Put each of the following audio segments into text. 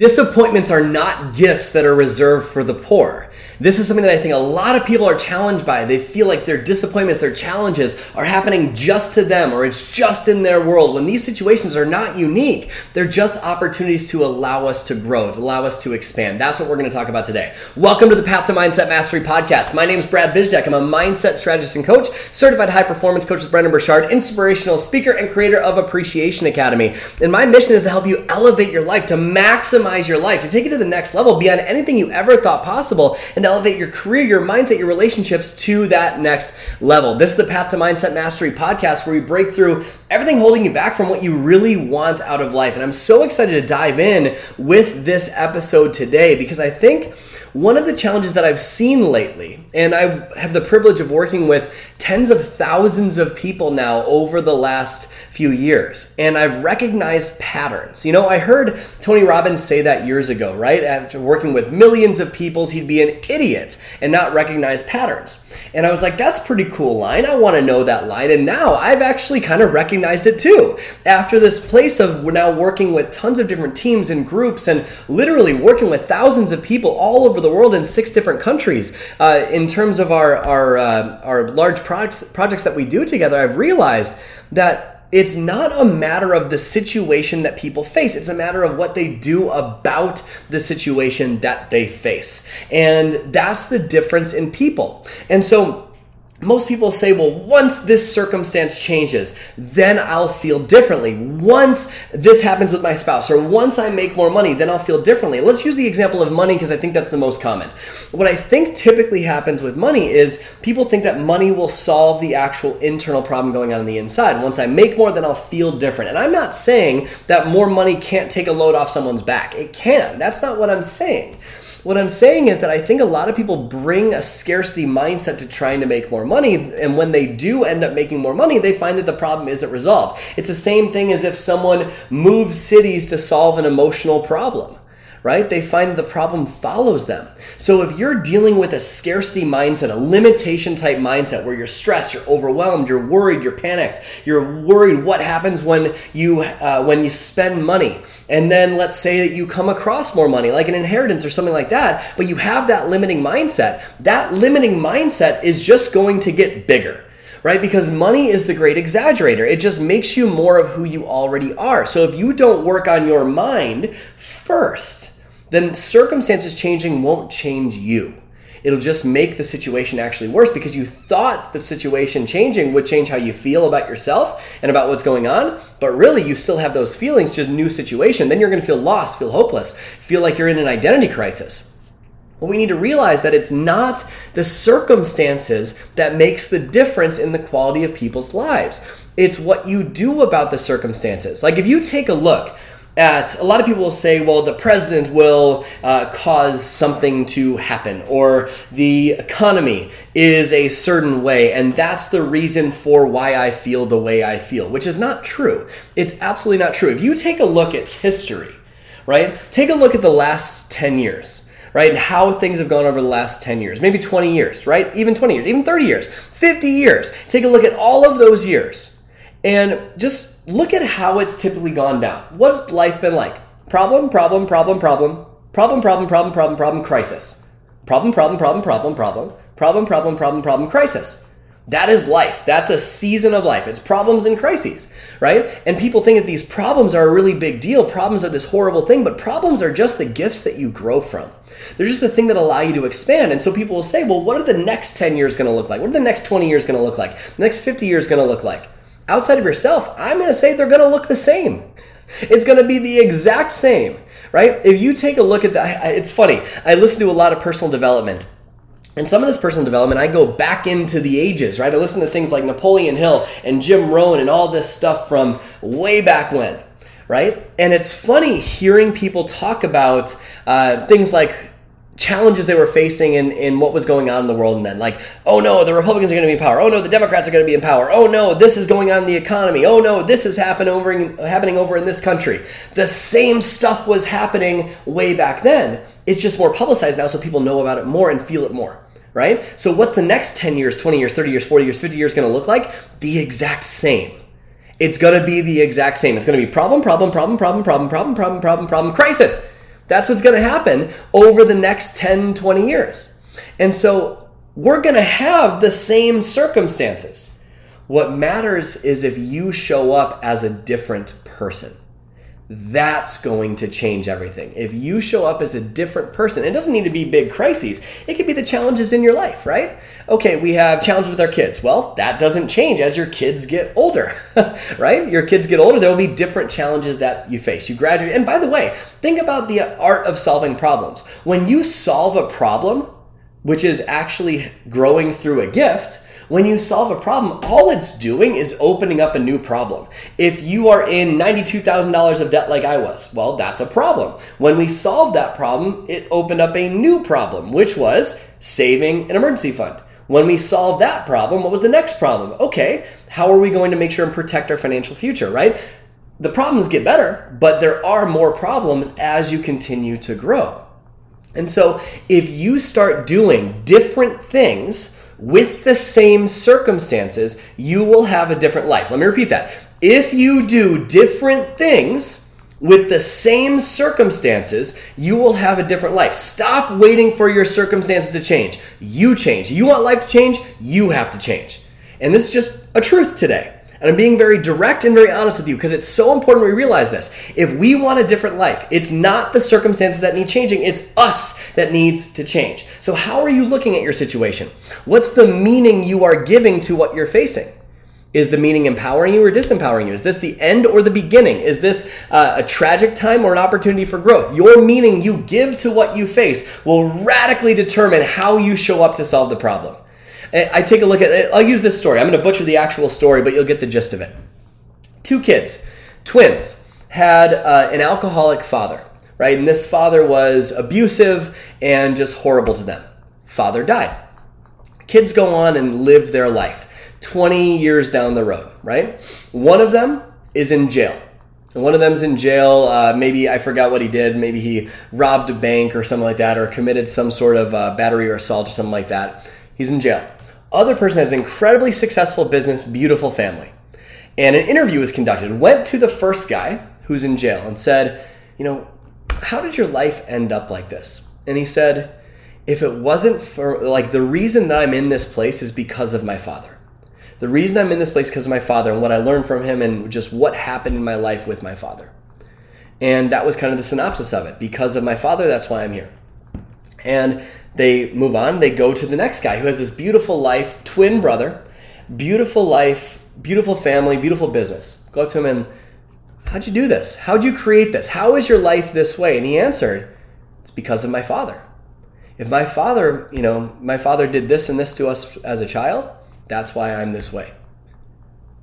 Disappointments are not gifts that are reserved for the poor. This is something that I think a lot of people are challenged by. They feel like their disappointments, their challenges are happening just to them or it's just in their world when these situations are not unique. They're just opportunities to allow us to grow, to allow us to expand. That's what we're going to talk about today. Welcome to the Path to Mindset Mastery podcast. My name is Brad Bizjack. I'm a mindset strategist and coach, certified high performance coach with Brendon Burchard, inspirational speaker, and creator of Appreciation Academy. And my mission is to help you elevate your life, to maximize your life, to take it to the next level beyond anything you ever thought possible, and elevate your career, your mindset, your relationships to that next level. This is the Path to Mindset Mastery podcast where we break through everything holding you back from what you really want out of life. And I'm so excited to dive in with this episode today because I think one of the challenges that I've seen lately, and I have the privilege of working with tens of thousands of people now over the last few years, and I've recognized patterns. You know, I heard Tony Robbins say that years ago, right? After working with millions of people, he'd be an idiot and not recognize patterns. And I was like, that's pretty cool line. I want to know that line. And now I've actually kind of recognized it too. After this place of now working with tons of different teams and groups and literally working with thousands of people all over the world in six different countries, uh, in terms of our, our, uh, our large projects, projects that we do together, I've realized that it's not a matter of the situation that people face. It's a matter of what they do about the situation that they face. And that's the difference in people. And so, most people say, well, once this circumstance changes, then I'll feel differently. Once this happens with my spouse, or once I make more money, then I'll feel differently. Let's use the example of money because I think that's the most common. What I think typically happens with money is people think that money will solve the actual internal problem going on on the inside. Once I make more, then I'll feel different. And I'm not saying that more money can't take a load off someone's back, it can. That's not what I'm saying. What I'm saying is that I think a lot of people bring a scarcity mindset to trying to make more money. And when they do end up making more money, they find that the problem isn't resolved. It's the same thing as if someone moves cities to solve an emotional problem right? They find the problem follows them. So if you're dealing with a scarcity mindset, a limitation type mindset where you're stressed, you're overwhelmed, you're worried, you're panicked, you're worried what happens when you uh, when you spend money, and then let's say that you come across more money, like an inheritance or something like that, but you have that limiting mindset. That limiting mindset is just going to get bigger right? Because money is the great exaggerator. It just makes you more of who you already are. So if you don't work on your mind first, then circumstances changing won't change you. It'll just make the situation actually worse because you thought the situation changing would change how you feel about yourself and about what's going on, but really you still have those feelings, just new situation. Then you're going to feel lost, feel hopeless, feel like you're in an identity crisis. Well, we need to realize that it's not the circumstances that makes the difference in the quality of people's lives. It's what you do about the circumstances. Like if you take a look at a lot of people will say, well, the president will uh, cause something to happen, or the economy is a certain way, and that's the reason for why I feel the way I feel, which is not true. It's absolutely not true. If you take a look at history, right, take a look at the last 10 years right? And how things have gone over the last 10 years, maybe 20 years, right? Even 20 years, even 30 years, 50 years. Take a look at all of those years and just look at how it's typically gone down. What's life been like? Problem, problem, problem, problem, problem, problem, problem, problem, problem, crisis. Problem, problem, problem, problem, problem, problem, problem, problem, problem, crisis. That is life. That's a season of life. It's problems and crises, right? And people think that these problems are a really big deal. Problems are this horrible thing, but problems are just the gifts that you grow from. They're just the thing that allow you to expand. And so people will say, well, what are the next 10 years going to look like? What are the next 20 years going to look like? The next 50 years going to look like? Outside of yourself, I'm going to say they're going to look the same. It's going to be the exact same, right? If you take a look at that, it's funny. I listen to a lot of personal development and some of this personal development, I go back into the ages, right? I listen to things like Napoleon Hill and Jim Rohn and all this stuff from way back when, right? And it's funny hearing people talk about uh, things like challenges they were facing in, in what was going on in the world and then. Like oh no the republicans are going to be in power. Oh no the democrats are going to be in power. Oh no this is going on in the economy. Oh no this is happening over in, happening over in this country. The same stuff was happening way back then. It's just more publicized now so people know about it more and feel it more right? So what's the next 10 years 20 years 30 years 40 years 50 years going to look like? The exact same. It's going to be the exact same. It's going to be problem problem problem problem problem problem problem problem problem crisis That's what's going to happen over the next 10, 20 years. And so we're going to have the same circumstances. What matters is if you show up as a different person that's going to change everything. If you show up as a different person, it doesn't need to be big crises. It could be the challenges in your life, right? Okay, we have challenges with our kids. Well, that doesn't change as your kids get older, right? Your kids get older, there will be different challenges that you face. You graduate. And by the way, think about the art of solving problems. When you solve a problem, which is actually growing through a gift, when you solve a problem, all it's doing is opening up a new problem. If you are in $92,000 of debt like I was, well, that's a problem. When we solved that problem, it opened up a new problem, which was saving an emergency fund. When we solved that problem, what was the next problem? Okay, how are we going to make sure and protect our financial future, right? The problems get better, but there are more problems as you continue to grow. And so if you start doing different things, with the same circumstances, you will have a different life. Let me repeat that. If you do different things with the same circumstances, you will have a different life. Stop waiting for your circumstances to change. You change. You want life to change, you have to change. And this is just a truth today. And I'm being very direct and very honest with you because it's so important we realize this. If we want a different life, it's not the circumstances that need changing, it's us that needs to change. So, how are you looking at your situation? What's the meaning you are giving to what you're facing? Is the meaning empowering you or disempowering you? Is this the end or the beginning? Is this uh, a tragic time or an opportunity for growth? Your meaning you give to what you face will radically determine how you show up to solve the problem. I take a look at it. I'll use this story. I'm going to butcher the actual story, but you'll get the gist of it. Two kids, twins, had uh, an alcoholic father, right? And this father was abusive and just horrible to them. Father died. Kids go on and live their life 20 years down the road, right? One of them is in jail. And one of them's in jail. Uh, maybe I forgot what he did. Maybe he robbed a bank or something like that, or committed some sort of uh, battery or assault or something like that. He's in jail. Other person has an incredibly successful business, beautiful family. And an interview was conducted. Went to the first guy who's in jail and said, You know, how did your life end up like this? And he said, If it wasn't for, like, the reason that I'm in this place is because of my father. The reason I'm in this place because of my father and what I learned from him and just what happened in my life with my father. And that was kind of the synopsis of it. Because of my father, that's why I'm here. And they move on, they go to the next guy who has this beautiful life, twin brother, beautiful life, beautiful family, beautiful business. Go up to him and, How'd you do this? How'd you create this? How is your life this way? And he answered, It's because of my father. If my father, you know, my father did this and this to us as a child, that's why I'm this way.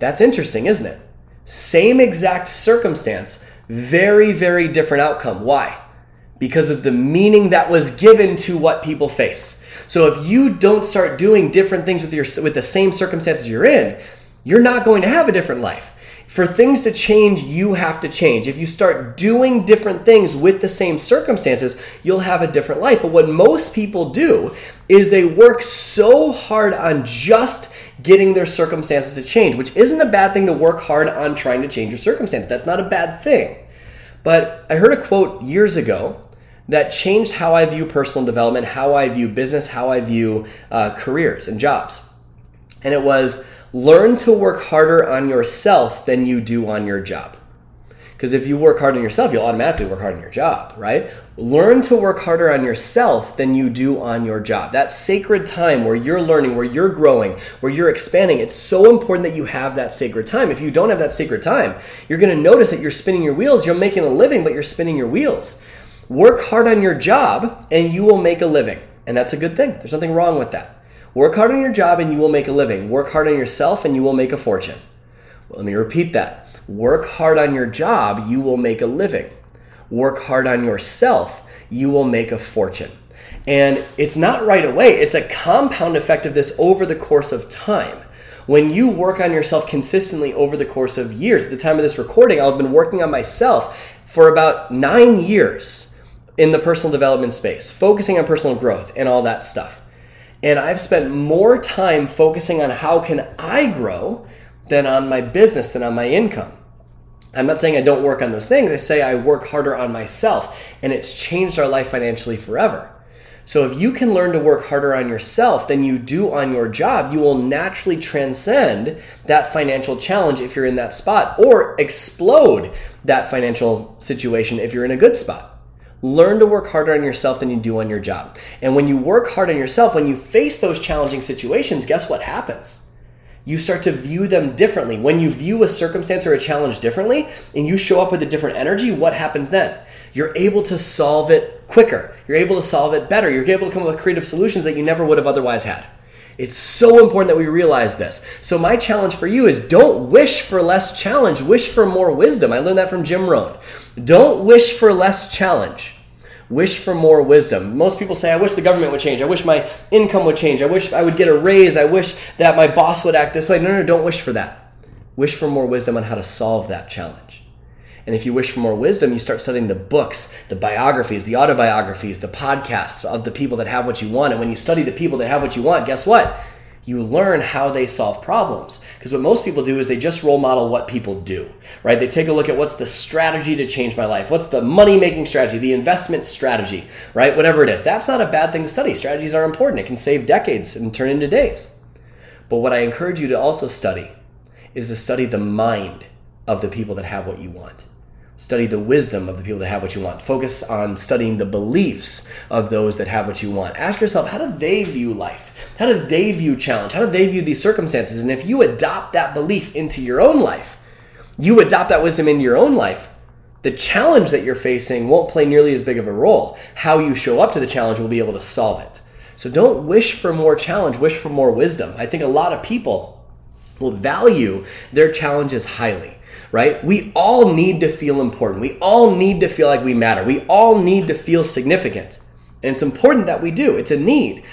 That's interesting, isn't it? Same exact circumstance, very, very different outcome. Why? Because of the meaning that was given to what people face. So if you don't start doing different things with your with the same circumstances you're in, you're not going to have a different life. For things to change, you have to change. If you start doing different things with the same circumstances, you'll have a different life. But what most people do is they work so hard on just getting their circumstances to change, which isn't a bad thing to work hard on trying to change your circumstance. That's not a bad thing. But I heard a quote years ago that changed how I view personal development, how I view business, how I view uh, careers and jobs. And it was learn to work harder on yourself than you do on your job. Because if you work hard on yourself, you'll automatically work hard on your job, right? Learn to work harder on yourself than you do on your job. That sacred time where you're learning, where you're growing, where you're expanding, it's so important that you have that sacred time. If you don't have that sacred time, you're gonna notice that you're spinning your wheels. You're making a living, but you're spinning your wheels. Work hard on your job and you will make a living. And that's a good thing. There's nothing wrong with that. Work hard on your job and you will make a living. Work hard on yourself and you will make a fortune. Well, let me repeat that. Work hard on your job, you will make a living. Work hard on yourself, you will make a fortune. And it's not right away, it's a compound effect of this over the course of time. When you work on yourself consistently over the course of years, at the time of this recording, I've been working on myself for about nine years in the personal development space, focusing on personal growth and all that stuff. And I've spent more time focusing on how can I grow than on my business, than on my income. I'm not saying I don't work on those things. I say I work harder on myself, and it's changed our life financially forever. So if you can learn to work harder on yourself than you do on your job, you will naturally transcend that financial challenge if you're in that spot or explode that financial situation if you're in a good spot. Learn to work harder on yourself than you do on your job. And when you work hard on yourself, when you face those challenging situations, guess what happens? you start to view them differently. When you view a circumstance or a challenge differently and you show up with a different energy, what happens then? You're able to solve it quicker. You're able to solve it better. You're able to come up with creative solutions that you never would have otherwise had. It's so important that we realize this. So, my challenge for you is don't wish for less challenge, wish for more wisdom. I learned that from Jim Rohn. Don't wish for less challenge wish for more wisdom. Most people say, I wish the government would change. I wish my income would change. I wish I would get a raise. I wish that my boss would act this way. No, no, don't wish for that. Wish for more wisdom on how to solve that challenge. And if you wish for more wisdom, you start studying the books, the biographies, the autobiographies, the podcasts of the people that have what you want. And when you study the people that have what you want, guess what? You learn how they solve problems. Because what most people do is they just role model what people do, right? They take a look at what's the strategy to change my life, what's the money making strategy, the investment strategy, right? Whatever it is. That's not a bad thing to study. Strategies are important, it can save decades and turn into days. But what I encourage you to also study is to study the mind of the people that have what you want. Study the wisdom of the people that have what you want. Focus on studying the beliefs of those that have what you want. Ask yourself, how do they view life? How do they view challenge? How do they view these circumstances? And if you adopt that belief into your own life, you adopt that wisdom into your own life, the challenge that you're facing won't play nearly as big of a role. How you show up to the challenge will be able to solve it. So don't wish for more challenge, wish for more wisdom. I think a lot of people will value their challenges highly right? We all need to feel important. We all need to feel like we matter. We all need to feel significant. And it's important that we do, it's a need.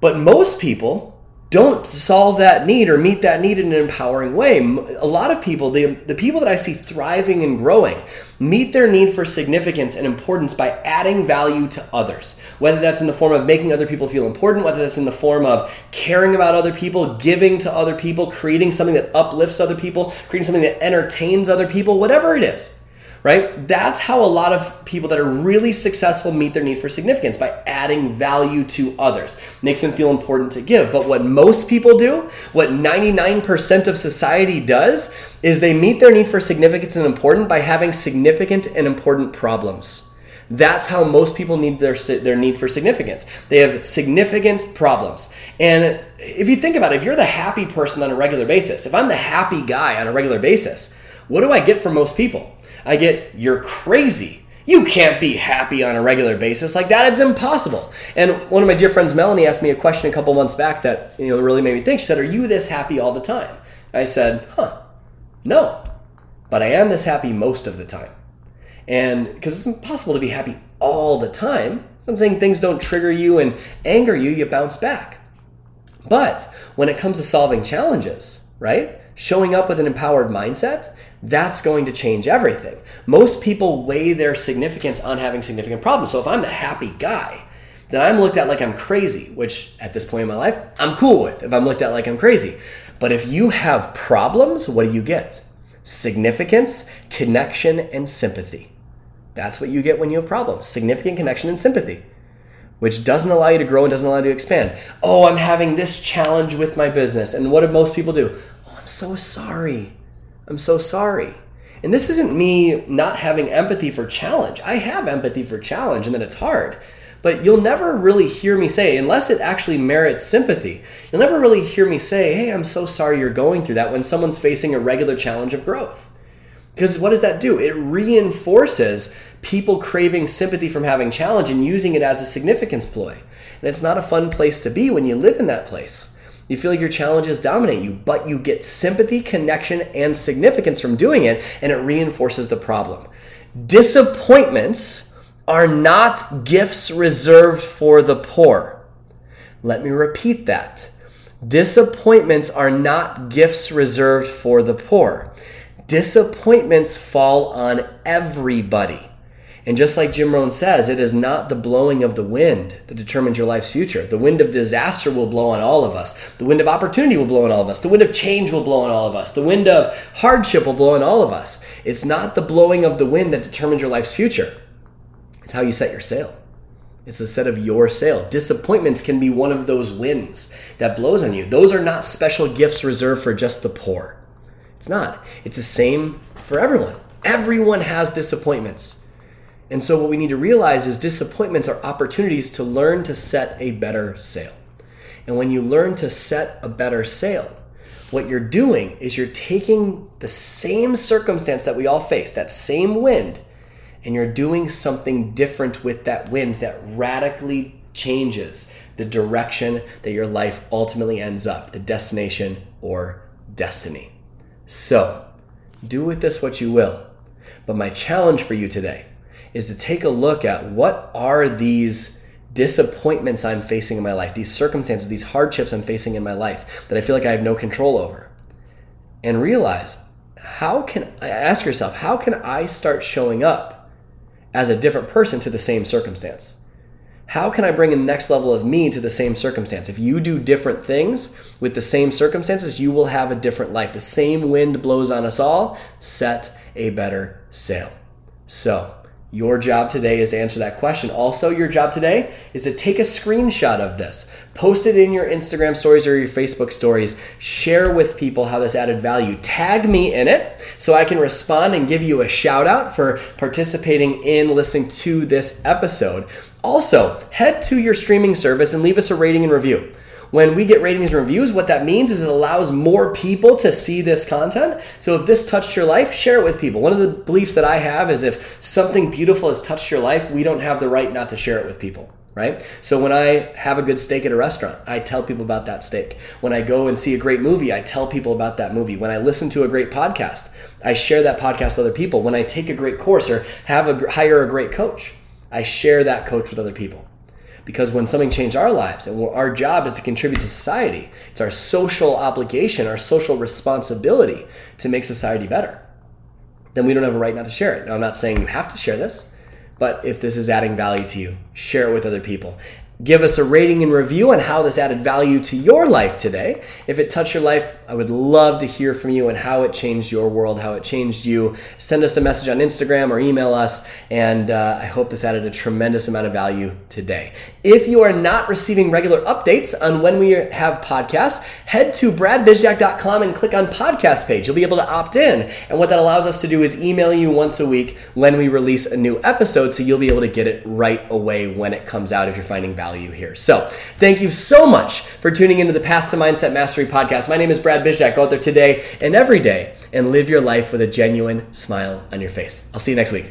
But most people don't solve that need or meet that need in an empowering way. A lot of people, the, the people that I see thriving and growing, meet their need for significance and importance by adding value to others. Whether that's in the form of making other people feel important, whether that's in the form of caring about other people, giving to other people, creating something that uplifts other people, creating something that entertains other people, whatever it is right? That's how a lot of people that are really successful meet their need for significance by adding value to others. Makes them feel important to give. But what most people do, what 99% of society does, is they meet their need for significance and important by having significant and important problems. That's how most people need their their need for significance. They have significant problems. And if you think about it, if you're the happy person on a regular basis, if I'm the happy guy on a regular basis, what do I get from most people? I get, you're crazy. You can't be happy on a regular basis like that. It's impossible. And one of my dear friends, Melanie, asked me a question a couple months back that you know really made me think. She said, "Are you this happy all the time?" I said, "Huh, no, but I am this happy most of the time." And because it's impossible to be happy all the time. I'm saying things don't trigger you and anger you, you bounce back. But when it comes to solving challenges, right? Showing up with an empowered mindset, that's going to change everything. Most people weigh their significance on having significant problems. So if I'm the happy guy, then I'm looked at like I'm crazy, which at this point in my life, I'm cool with if I'm looked at like I'm crazy. But if you have problems, what do you get? Significance, connection, and sympathy. That's what you get when you have problems significant connection and sympathy, which doesn't allow you to grow and doesn't allow you to expand. Oh, I'm having this challenge with my business. And what do most people do? Oh, I'm so sorry. I'm so sorry. And this isn't me not having empathy for challenge. I have empathy for challenge and that it's hard. But you'll never really hear me say, unless it actually merits sympathy, you'll never really hear me say, hey, I'm so sorry you're going through that when someone's facing a regular challenge of growth. Because what does that do? It reinforces people craving sympathy from having challenge and using it as a significance ploy. And it's not a fun place to be when you live in that place. You feel like your challenges dominate you, but you get sympathy, connection, and significance from doing it, and it reinforces the problem. Disappointments are not gifts reserved for the poor. Let me repeat that. Disappointments are not gifts reserved for the poor. Disappointments fall on everybody. And just like Jim Rohn says, it is not the blowing of the wind that determines your life's future. The wind of disaster will blow on all of us. The wind of opportunity will blow on all of us. The wind of change will blow on all of us. The wind of hardship will blow on all of us. It's not the blowing of the wind that determines your life's future. It's how you set your sail. It's the set of your sail. Disappointments can be one of those winds that blows on you. Those are not special gifts reserved for just the poor. It's not. It's the same for everyone. Everyone has disappointments. And so, what we need to realize is disappointments are opportunities to learn to set a better sail. And when you learn to set a better sail, what you're doing is you're taking the same circumstance that we all face, that same wind, and you're doing something different with that wind that radically changes the direction that your life ultimately ends up, the destination or destiny. So, do with this what you will. But my challenge for you today is to take a look at what are these disappointments I'm facing in my life, these circumstances, these hardships I'm facing in my life that I feel like I have no control over. And realize how can ask yourself, how can I start showing up as a different person to the same circumstance? How can I bring a next level of me to the same circumstance? If you do different things with the same circumstances, you will have a different life. The same wind blows on us all. Set a better sail. So, your job today is to answer that question. Also, your job today is to take a screenshot of this, post it in your Instagram stories or your Facebook stories, share with people how this added value. Tag me in it so I can respond and give you a shout out for participating in listening to this episode. Also, head to your streaming service and leave us a rating and review. When we get ratings and reviews, what that means is it allows more people to see this content. So if this touched your life, share it with people. One of the beliefs that I have is if something beautiful has touched your life, we don't have the right not to share it with people right? So when I have a good steak at a restaurant, I tell people about that steak. When I go and see a great movie, I tell people about that movie. When I listen to a great podcast, I share that podcast with other people. When I take a great course or have a hire a great coach, I share that coach with other people because when something changed our lives and our job is to contribute to society it's our social obligation our social responsibility to make society better. Then we don't have a right not to share it. Now i'm not saying you have to share this but if this is adding value to you share it with other people Give us a rating and review on how this added value to your life today. If it touched your life, I would love to hear from you and how it changed your world, how it changed you. Send us a message on Instagram or email us, and uh, I hope this added a tremendous amount of value today. If you are not receiving regular updates on when we have podcasts, head to bradbizjack.com and click on podcast page. You'll be able to opt in, and what that allows us to do is email you once a week when we release a new episode, so you'll be able to get it right away when it comes out if you're finding value value here. So, thank you so much for tuning into the Path to Mindset Mastery podcast. My name is Brad Bizjack. Go out there today and every day and live your life with a genuine smile on your face. I'll see you next week.